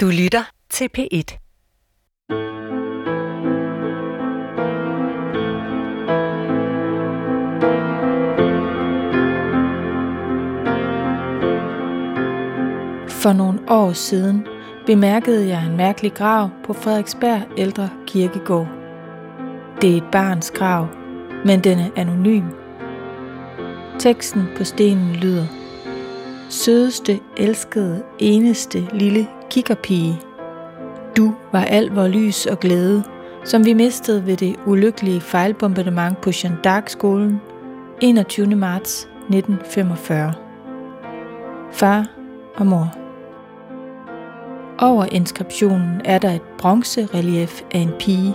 Du lytter til P1. For nogle år siden bemærkede jeg en mærkelig grav på Frederiksberg Ældre Kirkegård. Det er et barns grav, men den er anonym. Teksten på stenen lyder Sødeste, elskede, eneste lille kikkerpige. Du var al vor lys og glæde, som vi mistede ved det ulykkelige fejlbombardement på Jeanne d'Arc-skolen 21. marts 1945. Far og mor. Over inskriptionen er der et bronzerelief af en pige.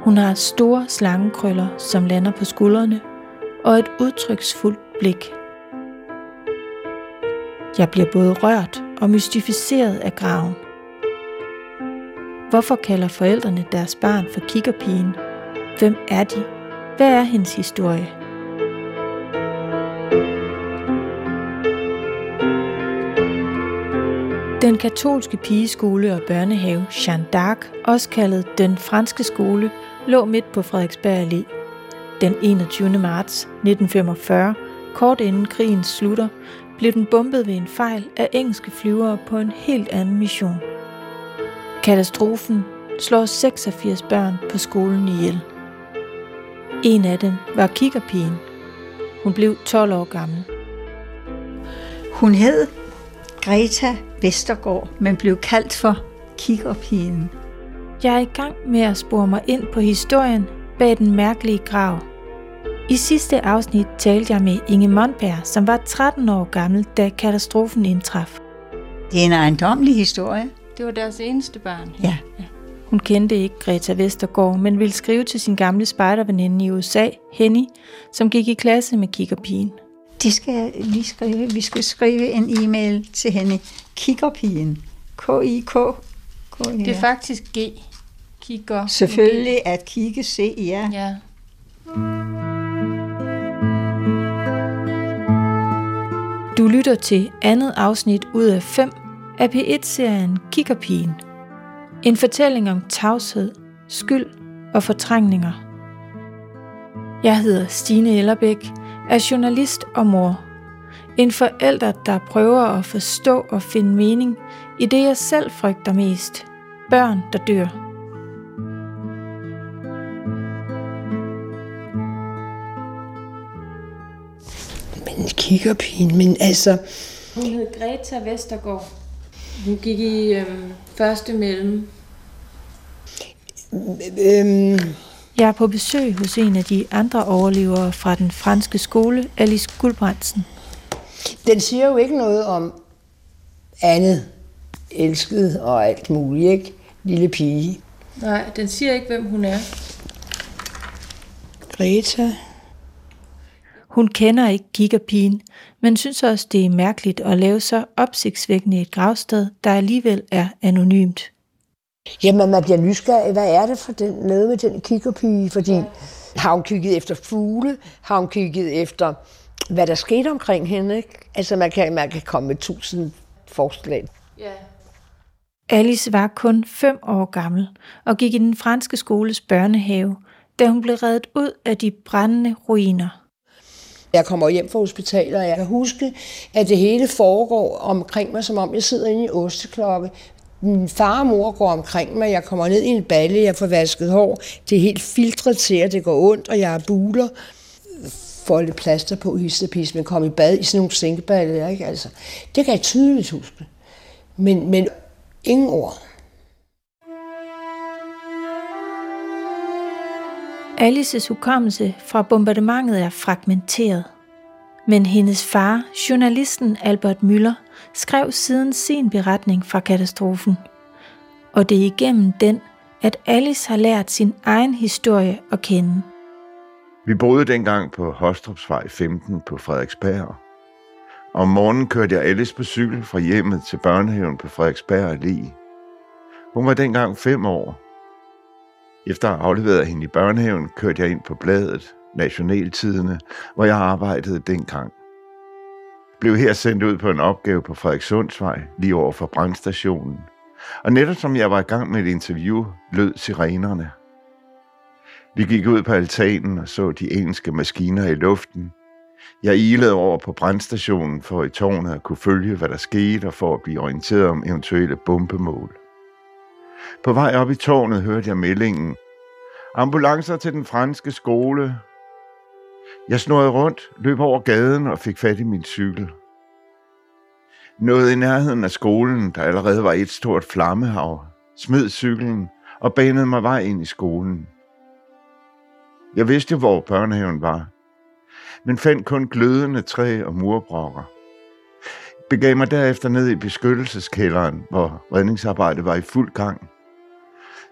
Hun har store slangekrøller, som lander på skuldrene, og et udtryksfuldt blik. Jeg bliver både rørt og mystificeret af graven. Hvorfor kalder forældrene deres barn for kikkerpigen? Hvem er de? Hvad er hendes historie? Den katolske pigeskole og børnehave Jeanne d'Arc, også kaldet Den Franske Skole, lå midt på Frederiksberg Allé. Den 21. marts 1945, kort inden krigen slutter, blev den bombet ved en fejl af engelske flyvere på en helt anden mission. Katastrofen slår 86 børn på skolen ihjel. En af dem var kikkerpigen. Hun blev 12 år gammel. Hun hed Greta Vestergaard, men blev kaldt for kikkerpigen. Jeg er i gang med at spore mig ind på historien bag den mærkelige grav. I sidste afsnit talte jeg med Inge Mondberg, som var 13 år gammel, da katastrofen indtraf. Det er en ejendomlig historie. Det var deres eneste barn. Ja. Hun kendte ikke Greta Vestergaard, men ville skrive til sin gamle spejderveninde i USA, Henny, som gik i klasse med kikkerpigen. Det skal jeg lige skrive. Vi skal skrive en e-mail til hende. Kikkerpigen. K-I-K. Det er faktisk G. Kigger. Selvfølgelig at kigge, se, ja. Ja. Du lytter til andet afsnit ud af 5 af P1-serien Kikkerpigen. En fortælling om tavshed, skyld og fortrængninger. Jeg hedder Stine Ellerbæk, er journalist og mor. En forælder, der prøver at forstå og finde mening i det, jeg selv frygter mest. Børn, der dør. Men kikkerpigen, men altså... Hun hed Greta Vestergaard. Hun gik i øhm, første mellem. Øhm, Jeg er på besøg hos en af de andre overlevere fra den franske skole, Alice Guldbrandsen. den siger jo ikke noget om andet elsket og alt muligt, ikke? Lille pige. Nej, den siger ikke, hvem hun er. Greta. Hun kender ikke kikkerpigen, men synes også, det er mærkeligt at lave så opsigtsvækkende et gravsted, der alligevel er anonymt. Jamen, man bliver nysgerrig. Hvad er det for den, noget med den kikkerpige? Fordi ja. har hun kigget efter fugle? Har hun kigget efter, hvad der skete omkring hende? Ikke? Altså, man kan, man kan komme med tusind forslag. Ja. Alice var kun fem år gammel og gik i den franske skoles børnehave, da hun blev reddet ud af de brændende ruiner. Jeg kommer hjem fra hospitalet, og jeg kan huske, at det hele foregår omkring mig, som om jeg sidder inde i osteklokke. Min far og mor går omkring mig, jeg kommer ned i en balle, jeg får vasket hår. Det er helt filtret til, at det går ondt, og jeg har buler. Får lidt plaster på histepis, men kom i bad i sådan nogle sænkeballer, ikke? Altså, det kan jeg tydeligt huske. Men, men ingen ord. Alices hukommelse fra bombardementet er fragmenteret. Men hendes far, journalisten Albert Müller, skrev siden sin beretning fra katastrofen. Og det er igennem den, at Alice har lært sin egen historie at kende. Vi boede dengang på Hostrupsvej 15 på Frederiksberg. Om morgenen kørte jeg Alice på cykel fra hjemmet til børnehaven på Frederiksberg Allé. Hun var dengang fem år. Efter at have afleveret hende i børnehaven, kørte jeg ind på bladet, Nationaltidene, hvor jeg arbejdede dengang. Blev her sendt ud på en opgave på Frederikssundsvej, lige over for brandstationen. Og netop som jeg var i gang med et interview, lød sirenerne. Vi gik ud på altanen og så de engelske maskiner i luften. Jeg ilede over på brandstationen for i tårnet at kunne følge, hvad der skete og for at blive orienteret om eventuelle bombemål. På vej op i tårnet hørte jeg meldingen. Ambulancer til den franske skole. Jeg snurrede rundt, løb over gaden og fik fat i min cykel. Nåede i nærheden af skolen, der allerede var et stort flammehav, smed cyklen og banede mig vej ind i skolen. Jeg vidste, hvor børnehaven var, men fandt kun glødende træ og murbrokker. Begav mig derefter ned i beskyttelseskælderen, hvor redningsarbejdet var i fuld gang.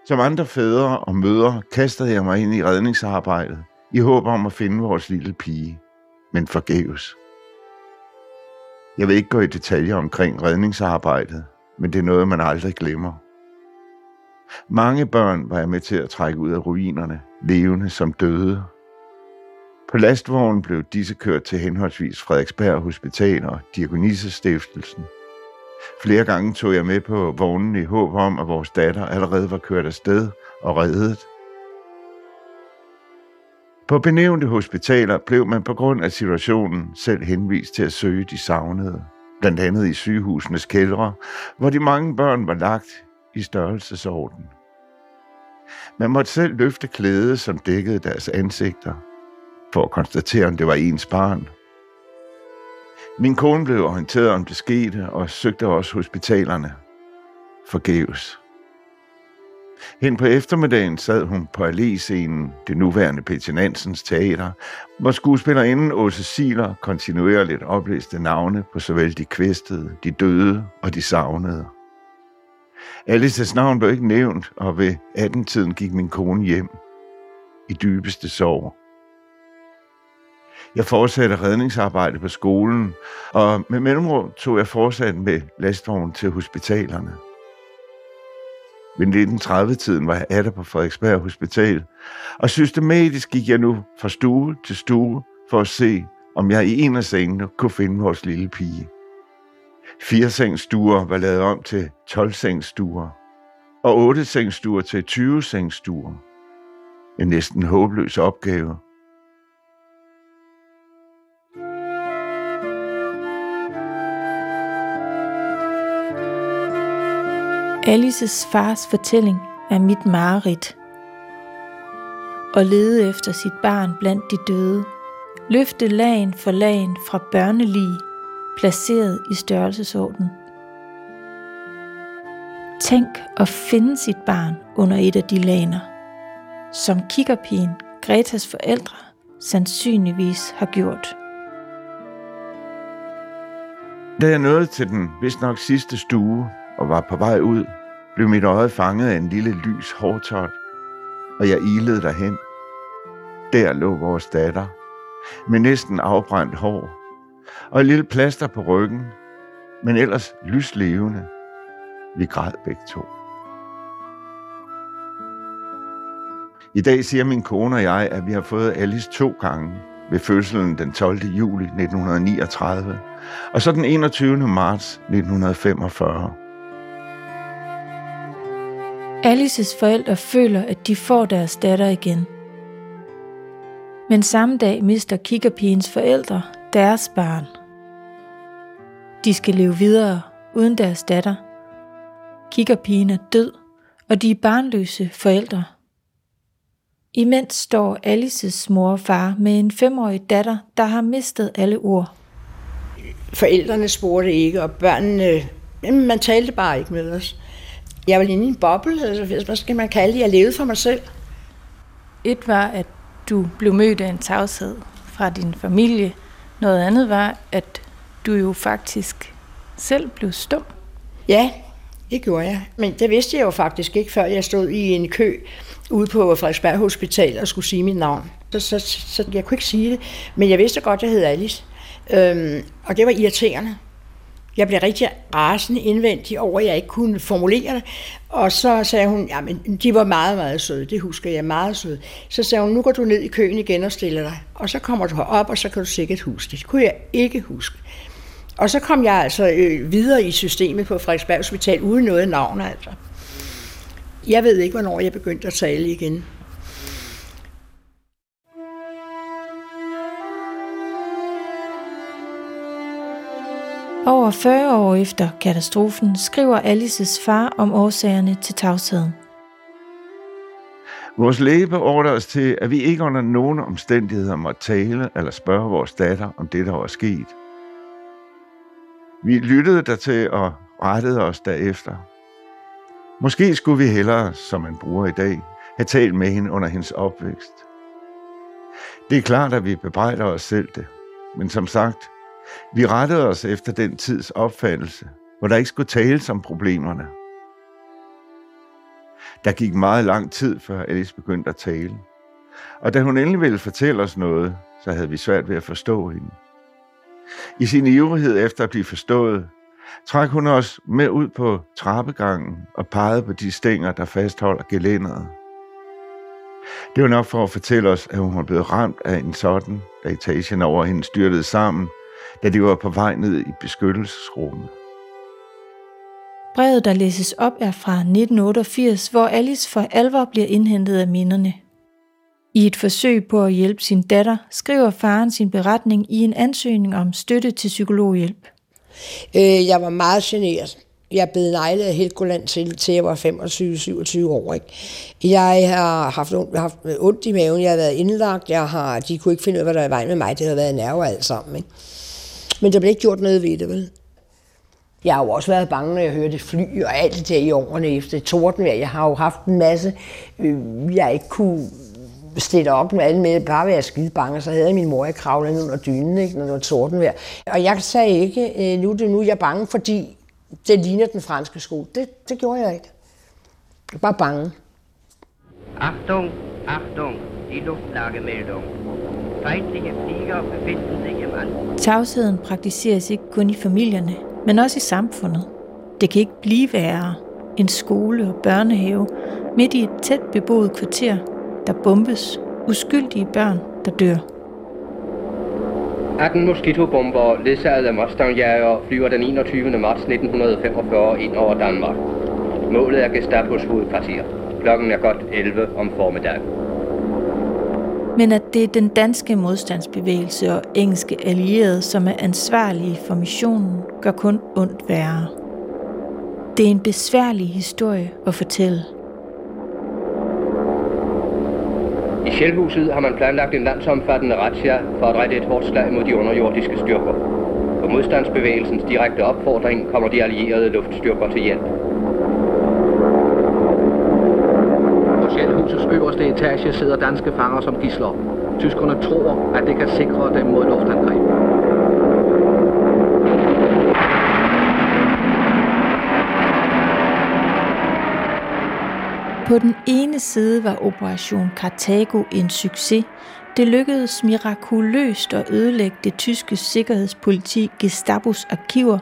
Som andre fædre og mødre kastede jeg mig ind i redningsarbejdet i håb om at finde vores lille pige, men forgæves. Jeg vil ikke gå i detaljer omkring redningsarbejdet, men det er noget, man aldrig glemmer. Mange børn var jeg med til at trække ud af ruinerne, levende som døde. På lastvognen blev disse kørt til henholdsvis Frederiksberg Hospital og Diakonisestiftelsen. Flere gange tog jeg med på vognen i håb om, at vores datter allerede var kørt afsted og reddet. På benævnte hospitaler blev man på grund af situationen selv henvist til at søge de savnede, blandt andet i sygehusenes kældre, hvor de mange børn var lagt i størrelsesorden. Man måtte selv løfte klæde, som dækkede deres ansigter, for at konstatere, om det var ens barn. Min kone blev orienteret om det skete og søgte også hospitalerne. Forgæves. Hen på eftermiddagen sad hun på alléscenen, det nuværende Peter Nansens teater, hvor skuespillerinden Åse Siler kontinuerligt oplæste navne på såvel de kvæstede, de døde og de savnede. Alices navn blev ikke nævnt, og ved 18-tiden gik min kone hjem i dybeste sorg. Jeg fortsatte redningsarbejde på skolen, og med mellemrum tog jeg fortsat med lastvognen til hospitalerne. Ved 1930-tiden var jeg atter på Frederiksberg Hospital, og systematisk gik jeg nu fra stue til stue for at se, om jeg i en af sengene kunne finde vores lille pige. Fire sengstuer var lavet om til 12 sengstuer, og otte sengstuer til 20 sengstuer. En næsten håbløs opgave. Alices fars fortælling er mit mareridt. Og lede efter sit barn blandt de døde. Løfte lagen for lagen fra børnelig, placeret i størrelsesorden. Tænk at finde sit barn under et af de laner, som kikkerpigen Gretas forældre sandsynligvis har gjort. Da jeg nåede til den vist nok sidste stue, og var på vej ud, blev mit øje fanget af en lille lys hårtot, og jeg ilede derhen. Der lå vores datter, med næsten afbrændt hår, og et lille plaster på ryggen, men ellers lyslevende. Vi græd begge to. I dag siger min kone og jeg, at vi har fået Alice to gange ved fødslen den 12. juli 1939, og så den 21. marts 1945. Alices forældre føler, at de får deres datter igen. Men samme dag mister kikkerpigens forældre deres barn. De skal leve videre uden deres datter. Kikkerpigen er død, og de er barnløse forældre. Imens står Alices mor og far med en femårig datter, der har mistet alle ord. Forældrene spurgte ikke, og børnene, man talte bare ikke med os. Jeg var inde i en boble, altså, hvad skal man kalde det? Jeg levede for mig selv. Et var, at du blev mødt af en tavshed fra din familie. Noget andet var, at du jo faktisk selv blev stum. Ja, det gjorde jeg. Men det vidste jeg jo faktisk ikke, før jeg stod i en kø ude på Frederiksberg Hospital og skulle sige mit navn. Så, så, så jeg kunne ikke sige det. Men jeg vidste godt, at jeg hed Alice. Øhm, og det var irriterende. Jeg blev rigtig rasende indvendig over, at jeg ikke kunne formulere det. Og så sagde hun, ja, men de var meget, meget søde. Det husker jeg meget søde. Så sagde hun, nu går du ned i køen igen og stiller dig. Og så kommer du herop, og så kan du sikkert huske det. Det kunne jeg ikke huske. Og så kom jeg altså øh, videre i systemet på Frederiksberg Hospital uden noget navn altså. Jeg ved ikke, hvornår jeg begyndte at tale igen. Over 40 år efter katastrofen skriver Alices far om årsagerne til tavsheden. Vores læge beordrer os til, at vi ikke under nogen omstændigheder må tale eller spørge vores datter om det, der var sket. Vi lyttede dertil og rettede os derefter. Måske skulle vi hellere, som man bruger i dag, have talt med hende under hendes opvækst. Det er klart, at vi bebrejder os selv det, men som sagt, vi rettede os efter den tids opfattelse, hvor der ikke skulle tales om problemerne. Der gik meget lang tid, før Alice begyndte at tale. Og da hun endelig ville fortælle os noget, så havde vi svært ved at forstå hende. I sin ivrighed efter at blive forstået, trak hun os med ud på trappegangen og pegede på de stænger, der fastholder gelænderet. Det var nok for at fortælle os, at hun var blevet ramt af en sådan, da etagen over hende styrtede sammen, da de var på vej ned i beskyttelsesrummet. Brevet, der læses op, er fra 1988, hvor Alice for alvor bliver indhentet af minderne. I et forsøg på at hjælpe sin datter, skriver faren sin beretning i en ansøgning om støtte til psykologhjælp. Øh, jeg var meget generet. Jeg blev nejlet af Helgoland til, til jeg var 25-27 år. Ikke? Jeg har haft ondt, haft ondt i maven, jeg har været indlagt, jeg har, de kunne ikke finde ud af, hvad der er i vejen med mig, det har været nerver alt sammen. Ikke? Men der blev ikke gjort noget ved det, vel? Jeg har jo også været bange, når jeg hørte fly og alt det der i årene efter tordenvejr. Jeg har jo haft en masse, øh, jeg ikke kunne stille op med alle med, bare være skide bange, så havde jeg min mor i kravlen under dynen, ikke, når det var tordenvejr. Og jeg sagde ikke, øh, nu er det nu, jeg er bange, fordi det ligner den franske skole. Det, det gjorde jeg ikke. Jeg var bare bange. Achtung, Achtung, die Luftlagemeldung. Feindliche Flieger befinden sich im An. Tavsheden praktiseres ikke kun i familierne, men også i samfundet. Det kan ikke blive værre. En skole og børnehave midt i et tæt beboet kvarter, der bombes. Uskyldige børn, der dør. 18 Mosquito-bomber ledsaget af Mustang-jager flyver den 21. marts 1945 ind over Danmark. Målet er Gestapos hovedkvarter. Klokken er godt 11 om formiddagen. Men at det er den danske modstandsbevægelse og engelske allierede, som er ansvarlige for missionen, gør kun ondt værre. Det er en besværlig historie at fortælle. I Sjælhuset har man planlagt en landsomfattende razzia for at rette et hårdt slag mod de underjordiske styrker. På modstandsbevægelsens direkte opfordring kommer de allierede luftstyrker til hjælp. Husets øverste etage sidder danske fanger som gisler. Tyskerne tror, at det kan sikre dem mod luftangreb. På den ene side var Operation Karthago en succes. Det lykkedes mirakuløst at ødelægge det tyske sikkerhedspoliti Gestapos arkiver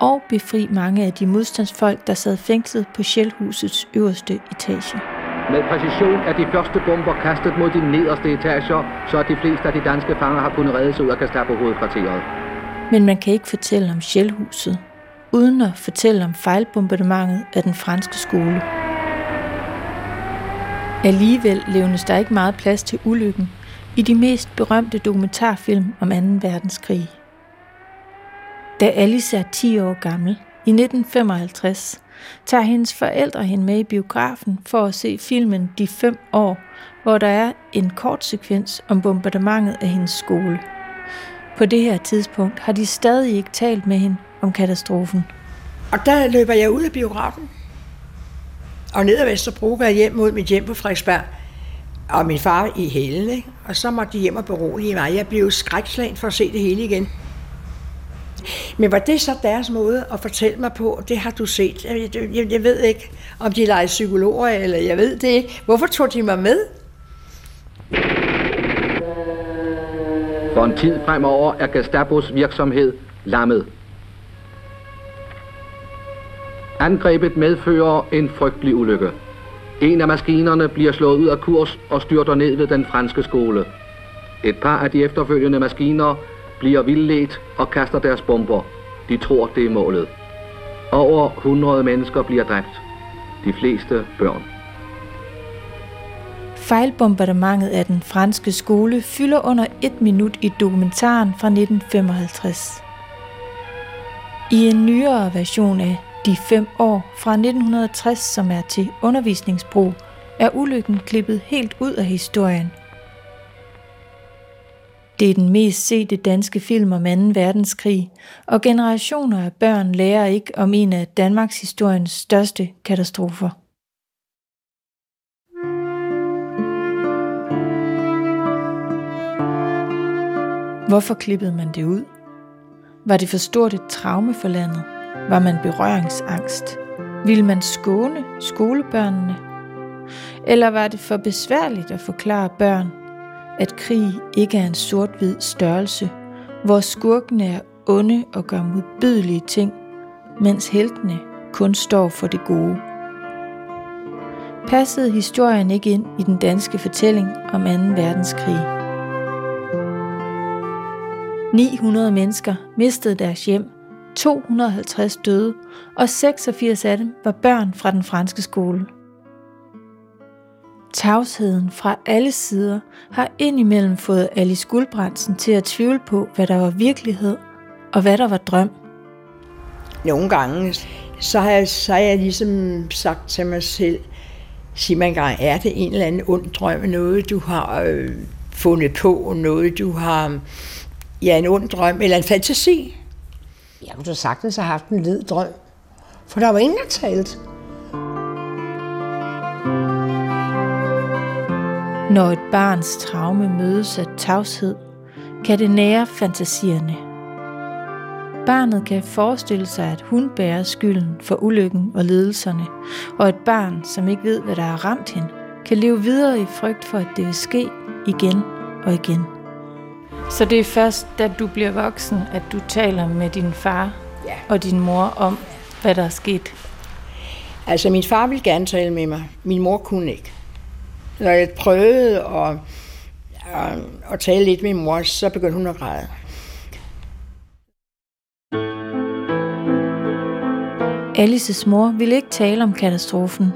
og befri mange af de modstandsfolk, der sad fængslet på Shellhusets øverste etage. Med præcision er de første bomber kastet mod de nederste etager, så de fleste af de danske fanger har kunnet reddes ud af Gestapo-hovedkvarteret. Men man kan ikke fortælle om Shellhuset, uden at fortælle om fejlbombardementet af den franske skole. Alligevel levnes der ikke meget plads til ulykken i de mest berømte dokumentarfilm om 2. verdenskrig. Da Alice er 10 år gammel, i 1955, tager hendes forældre hende med i biografen for at se filmen De 5 år, hvor der er en kort sekvens om bombardementet af hendes skole. På det her tidspunkt har de stadig ikke talt med hende om katastrofen. Og der løber jeg ud af biografen, og ned ad Vesterbro jeg hjem mod mit hjem på Frederiksberg, og min far i hælene, og så måtte de hjem og berolige mig. Jeg blev skrækslagen for at se det hele igen. Men var det så deres måde at fortælle mig på, det har du set? Jeg, jeg, jeg ved ikke, om de leger psykologer, eller jeg ved det ikke. Hvorfor tog de mig med? For en tid fremover er Gestapos virksomhed lammet. Angrebet medfører en frygtelig ulykke. En af maskinerne bliver slået ud af kurs og styrter ned ved den franske skole. Et par af de efterfølgende maskiner bliver vildledt og kaster deres bomber. De tror, det er målet. Over 100 mennesker bliver dræbt. De fleste børn. Fejlbombardementet af den franske skole fylder under et minut i dokumentaren fra 1955. I en nyere version af De fem år fra 1960, som er til undervisningsbrug, er ulykken klippet helt ud af historien. Det er den mest sete danske film om 2. verdenskrig, og generationer af børn lærer ikke om en af Danmarks historiens største katastrofer. Hvorfor klippede man det ud? Var det for stort et traume for landet? Var man berøringsangst? Ville man skåne skolebørnene? Eller var det for besværligt at forklare børn, at krig ikke er en sort-hvid størrelse, hvor skurkene er onde og gør modbydelige ting, mens heltene kun står for det gode? Passede historien ikke ind i den danske fortælling om 2. verdenskrig? 900 mennesker mistede deres hjem, 250 døde, og 86 af dem var børn fra den franske skole. Tavsheden fra alle sider har indimellem fået Alice Guldbrandsen til at tvivle på, hvad der var virkelighed og hvad der var drøm. Nogle gange, så har jeg, så har jeg ligesom sagt til mig selv, sig mig engang, er det en eller anden ond drøm, noget du har øh, fundet på, noget du har ja, en ond drøm eller en fantasi. Jeg kunne da sagtens have haft en led drøm, for der var ingen, der talte. Når et barns traume mødes af tavshed, kan det nære fantasierne. Barnet kan forestille sig, at hun bærer skylden for ulykken og lidelserne, og et barn, som ikke ved, hvad der har ramt hende, kan leve videre i frygt for, at det vil ske igen og igen. Så det er først, da du bliver voksen, at du taler med din far ja. og din mor om, hvad der er sket? Altså, min far ville gerne tale med mig. Min mor kunne ikke. Når jeg prøvede at, at, at tale lidt med min mor, så begyndte hun at græde. Alices mor ville ikke tale om katastrofen,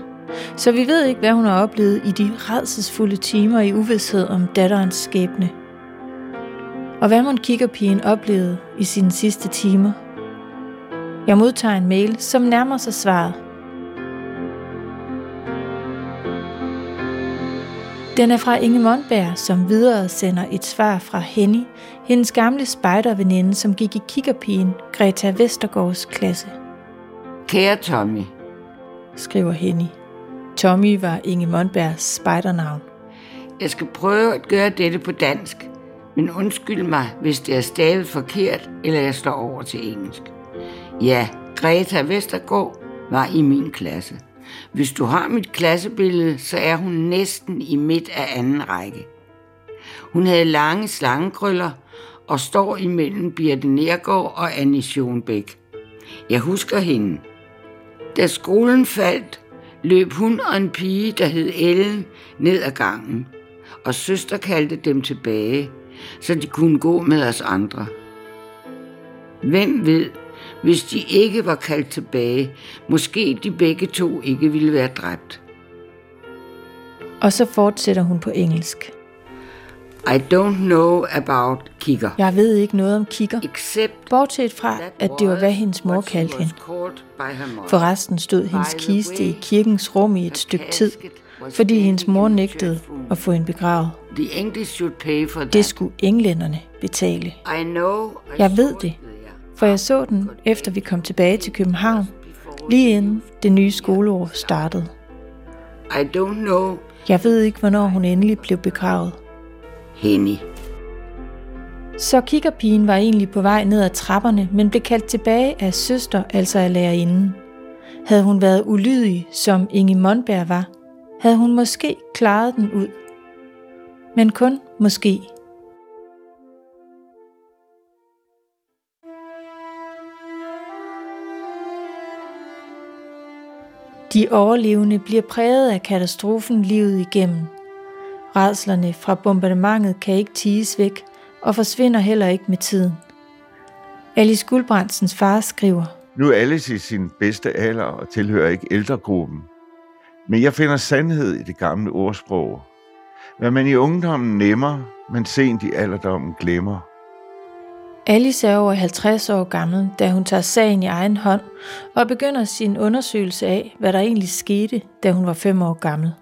så vi ved ikke, hvad hun har oplevet i de redselsfulde timer i uvidshed om datterens skæbne – og hvad man kigger pigen oplevede i sine sidste timer. Jeg modtager en mail, som nærmer sig svaret. Den er fra Inge Mondberg, som videre sender et svar fra Henny, hendes gamle spejderveninde, som gik i kiggerpigen Greta Vestergaards klasse. Kære Tommy, skriver Henny. Tommy var Inge Mondbergs spejdernavn. Jeg skal prøve at gøre dette på dansk, men undskyld mig, hvis det er stavet forkert, eller jeg står over til engelsk. Ja, Greta Vestergaard var i min klasse. Hvis du har mit klassebillede, så er hun næsten i midt af anden række. Hun havde lange slangekrøller og står imellem Birte Nergård og Annie Schoenbæk. Jeg husker hende. Da skolen faldt, løb hun og en pige, der hed Ellen, ned ad gangen, og søster kaldte dem tilbage – så de kunne gå med os andre. Hvem ved, hvis de ikke var kaldt tilbage, måske de begge to ikke ville være dræbt. Og så fortsætter hun på engelsk. I don't know about kigger. Jeg ved ikke noget om kigger. Bortset fra, at det var, hvad hendes mor kaldte hende. Forresten stod hendes kiste i kirkens rum i et stykke tid, fordi hendes mor nægtede at få hende begravet. Det skulle englænderne betale. Jeg ved det, for jeg så den, efter vi kom tilbage til København, lige inden det nye skoleår startede. Jeg ved ikke, hvornår hun endelig blev begravet. Henny. Så kigger pigen var egentlig på vej ned ad trapperne, men blev kaldt tilbage af søster, altså af lærerinden. Havde hun været ulydig, som Inge Mondberg var, havde hun måske klaret den ud. Men kun måske. De overlevende bliver præget af katastrofen livet igennem. Redslerne fra bombardementet kan ikke tiges væk og forsvinder heller ikke med tiden. Alice Guldbrandsens far skriver, Nu er Alice i sin bedste alder og tilhører ikke ældregruppen. Men jeg finder sandhed i det gamle ordsprog. Hvad man i ungdommen nemmer, men sent i alderdommen glemmer. Alice er over 50 år gammel, da hun tager sagen i egen hånd og begynder sin undersøgelse af, hvad der egentlig skete, da hun var 5 år gammel.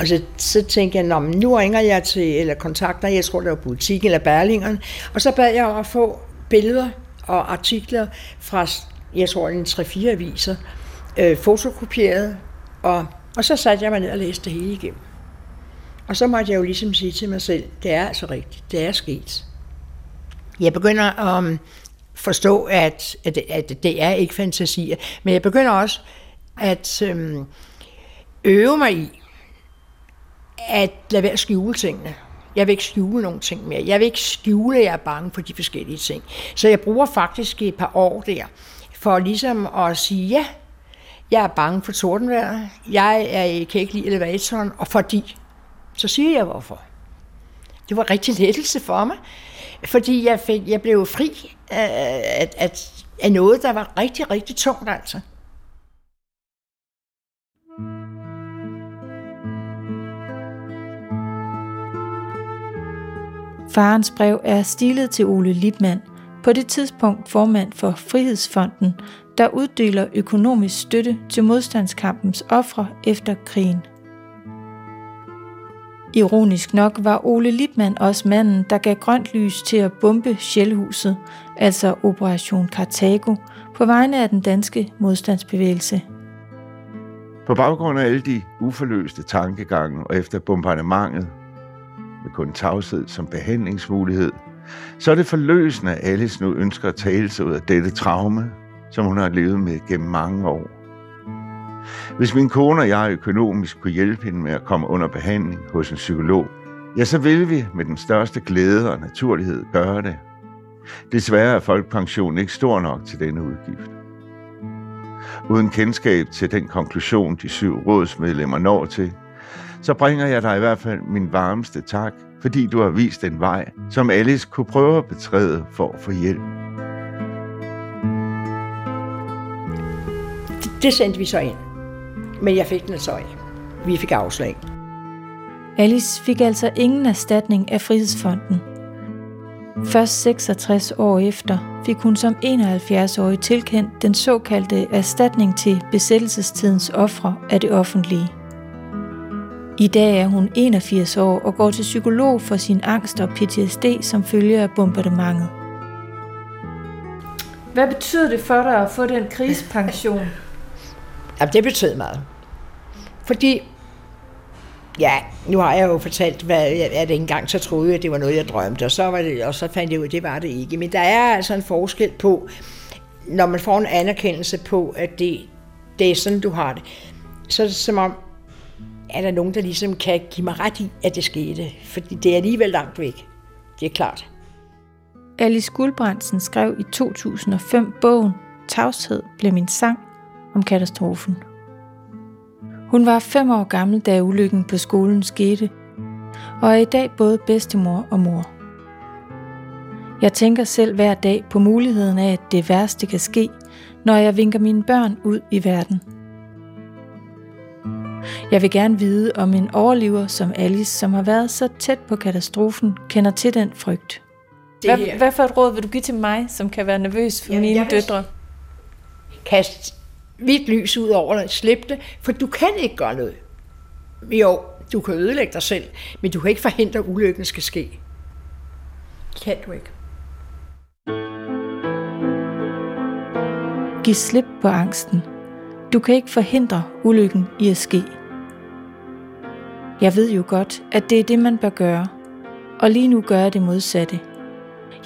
Og så, så tænkte jeg, Nå, nu ringer jeg til, eller kontakter, jeg tror det var butikken eller Berlingeren, og så bad jeg om at få billeder og artikler fra, jeg tror, en 3-4 aviser, øh, fotokopieret, og, og så satte jeg mig ned og læste det hele igennem. Og så måtte jeg jo ligesom sige til mig selv, det er altså rigtigt, det er sket. Jeg begynder at forstå, at, at, at det er ikke fantasier, men jeg begynder også at øhm, øve mig i, at lade være at skjule tingene. Jeg vil ikke skjule nogen ting mere. Jeg vil ikke skjule, at jeg er bange for de forskellige ting. Så jeg bruger faktisk et par år der, for ligesom at sige, ja, jeg er bange for tordenvejr, jeg er, kan ikke lide elevatoren, og fordi, så siger jeg hvorfor. Det var rigtig lettelse for mig, fordi jeg, fik, jeg blev fri af, af, af, af noget, der var rigtig, rigtig tungt altså. Farens brev er stilet til Ole Lipmann, på det tidspunkt formand for Frihedsfonden, der uddeler økonomisk støtte til modstandskampens ofre efter krigen. Ironisk nok var Ole Lipmann også manden, der gav grønt lys til at bombe Shellhuset, altså Operation Karthago, på vegne af den danske modstandsbevægelse. På baggrund af alle de uforløste tankegange og efter bombardementet med kun tavshed som behandlingsmulighed, så er det forløsende, at Alice nu ønsker at tale sig ud af dette traume, som hun har levet med gennem mange år. Hvis min kone og jeg økonomisk kunne hjælpe hende med at komme under behandling hos en psykolog, ja, så vil vi med den største glæde og naturlighed gøre det. Desværre er folkepensionen ikke stor nok til denne udgift. Uden kendskab til den konklusion, de syv rådsmedlemmer når til, så bringer jeg dig i hvert fald min varmeste tak, fordi du har vist en vej, som Alice kunne prøve at betræde for at få hjælp. Det, det sendte vi så ind. Men jeg fik den så ikke. Vi fik afslag. Alice fik altså ingen erstatning af Frihedsfonden. Først 66 år efter fik hun som 71-årig tilkendt den såkaldte erstatning til besættelsestidens ofre af det offentlige. I dag er hun 81 år og går til psykolog for sin angst og PTSD som følge af bombardementet. Hvad betyder det for dig at få den krigspension? Jamen, det betød meget. Fordi, ja, nu har jeg jo fortalt, hvad jeg, at engang så troede jeg, at det var noget, jeg drømte, og så, var det, og så fandt jeg ud at det var det ikke. Men der er altså en forskel på, når man får en anerkendelse på, at det, det er sådan, du har det, så er det som om, er der nogen, der ligesom kan give mig ret i, at det skete. Fordi det er alligevel langt væk. Det er klart. Alice Guldbrandsen skrev i 2005 bogen Tavshed blev min sang om katastrofen. Hun var fem år gammel, da ulykken på skolen skete, og er i dag både bedstemor og mor. Jeg tænker selv hver dag på muligheden af, at det værste kan ske, når jeg vinker mine børn ud i verden. Jeg vil gerne vide, om en overlever som Alice, som har været så tæt på katastrofen, kender til den frygt. Hvad, hvad for et råd vil du give til mig, som kan være nervøs for Jamen, mine jeg vil- døtre? Kast hvidt lys ud over dig, slip det, for du kan ikke gøre noget. Jo, du kan ødelægge dig selv, men du kan ikke forhindre, at ulykken skal ske. Kan du ikke. Giv slip på angsten. Du kan ikke forhindre ulykken i at ske. Jeg ved jo godt, at det er det, man bør gøre. Og lige nu gør jeg det modsatte.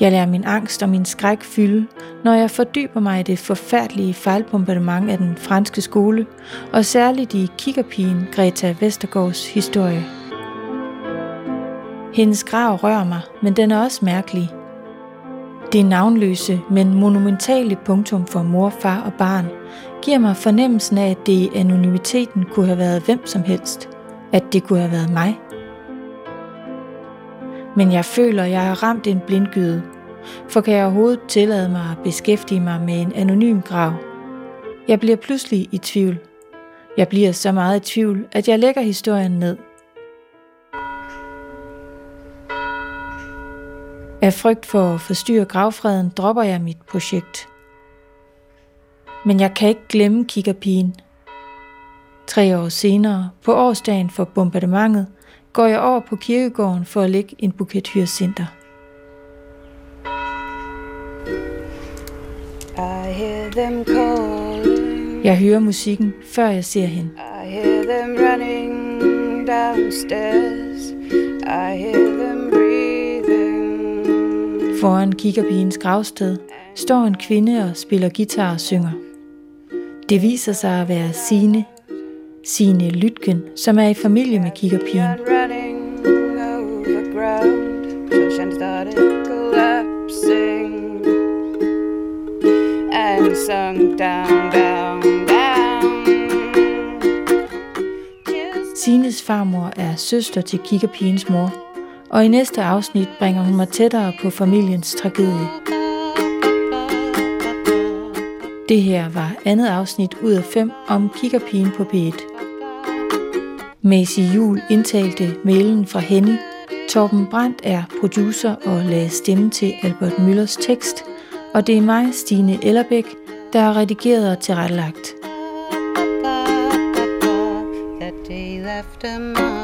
Jeg lader min angst og min skræk fylde, når jeg fordyber mig i det forfærdelige fejlbombardement af den franske skole, og særligt i kikkerpigen Greta Vestergaards historie. Hendes grav rører mig, men den er også mærkelig. Det navnløse, men monumentale punktum for mor, far og barn giver mig fornemmelsen af, at det i anonymiteten kunne have været hvem som helst. At det kunne have været mig. Men jeg føler, jeg har ramt en blindgyde, For kan jeg overhovedet tillade mig at beskæftige mig med en anonym grav? Jeg bliver pludselig i tvivl. Jeg bliver så meget i tvivl, at jeg lægger historien ned. Af frygt for at forstyrre gravfreden, dropper jeg mit projekt. Men jeg kan ikke glemme kiggerpigen. Tre år senere, på årsdagen for bombardementet, går jeg over på kirkegården for at lægge en buket hyacinter. Jeg hører musikken, før jeg ser hende. I hear them running downstairs. I hear them breathing. Foran kiggerpigens gravsted står en kvinde og spiller guitar og synger. Det viser sig at være Sine, Sine Lytgen, som er i familie med collapsing. And sunk down, down, down. Sines farmor er søster til kiggerpigens mor, og i næste afsnit bringer hun mig tættere på familiens tragedie. Det her var andet afsnit ud af fem om kiggerpigen på P1. Macy Jul indtalte mailen fra Henny. Torben Brandt er producer og lagde stemme til Albert Møllers tekst. Og det er mig, Stine Ellerbæk, der har redigeret og tilrettelagt. that day left a mark.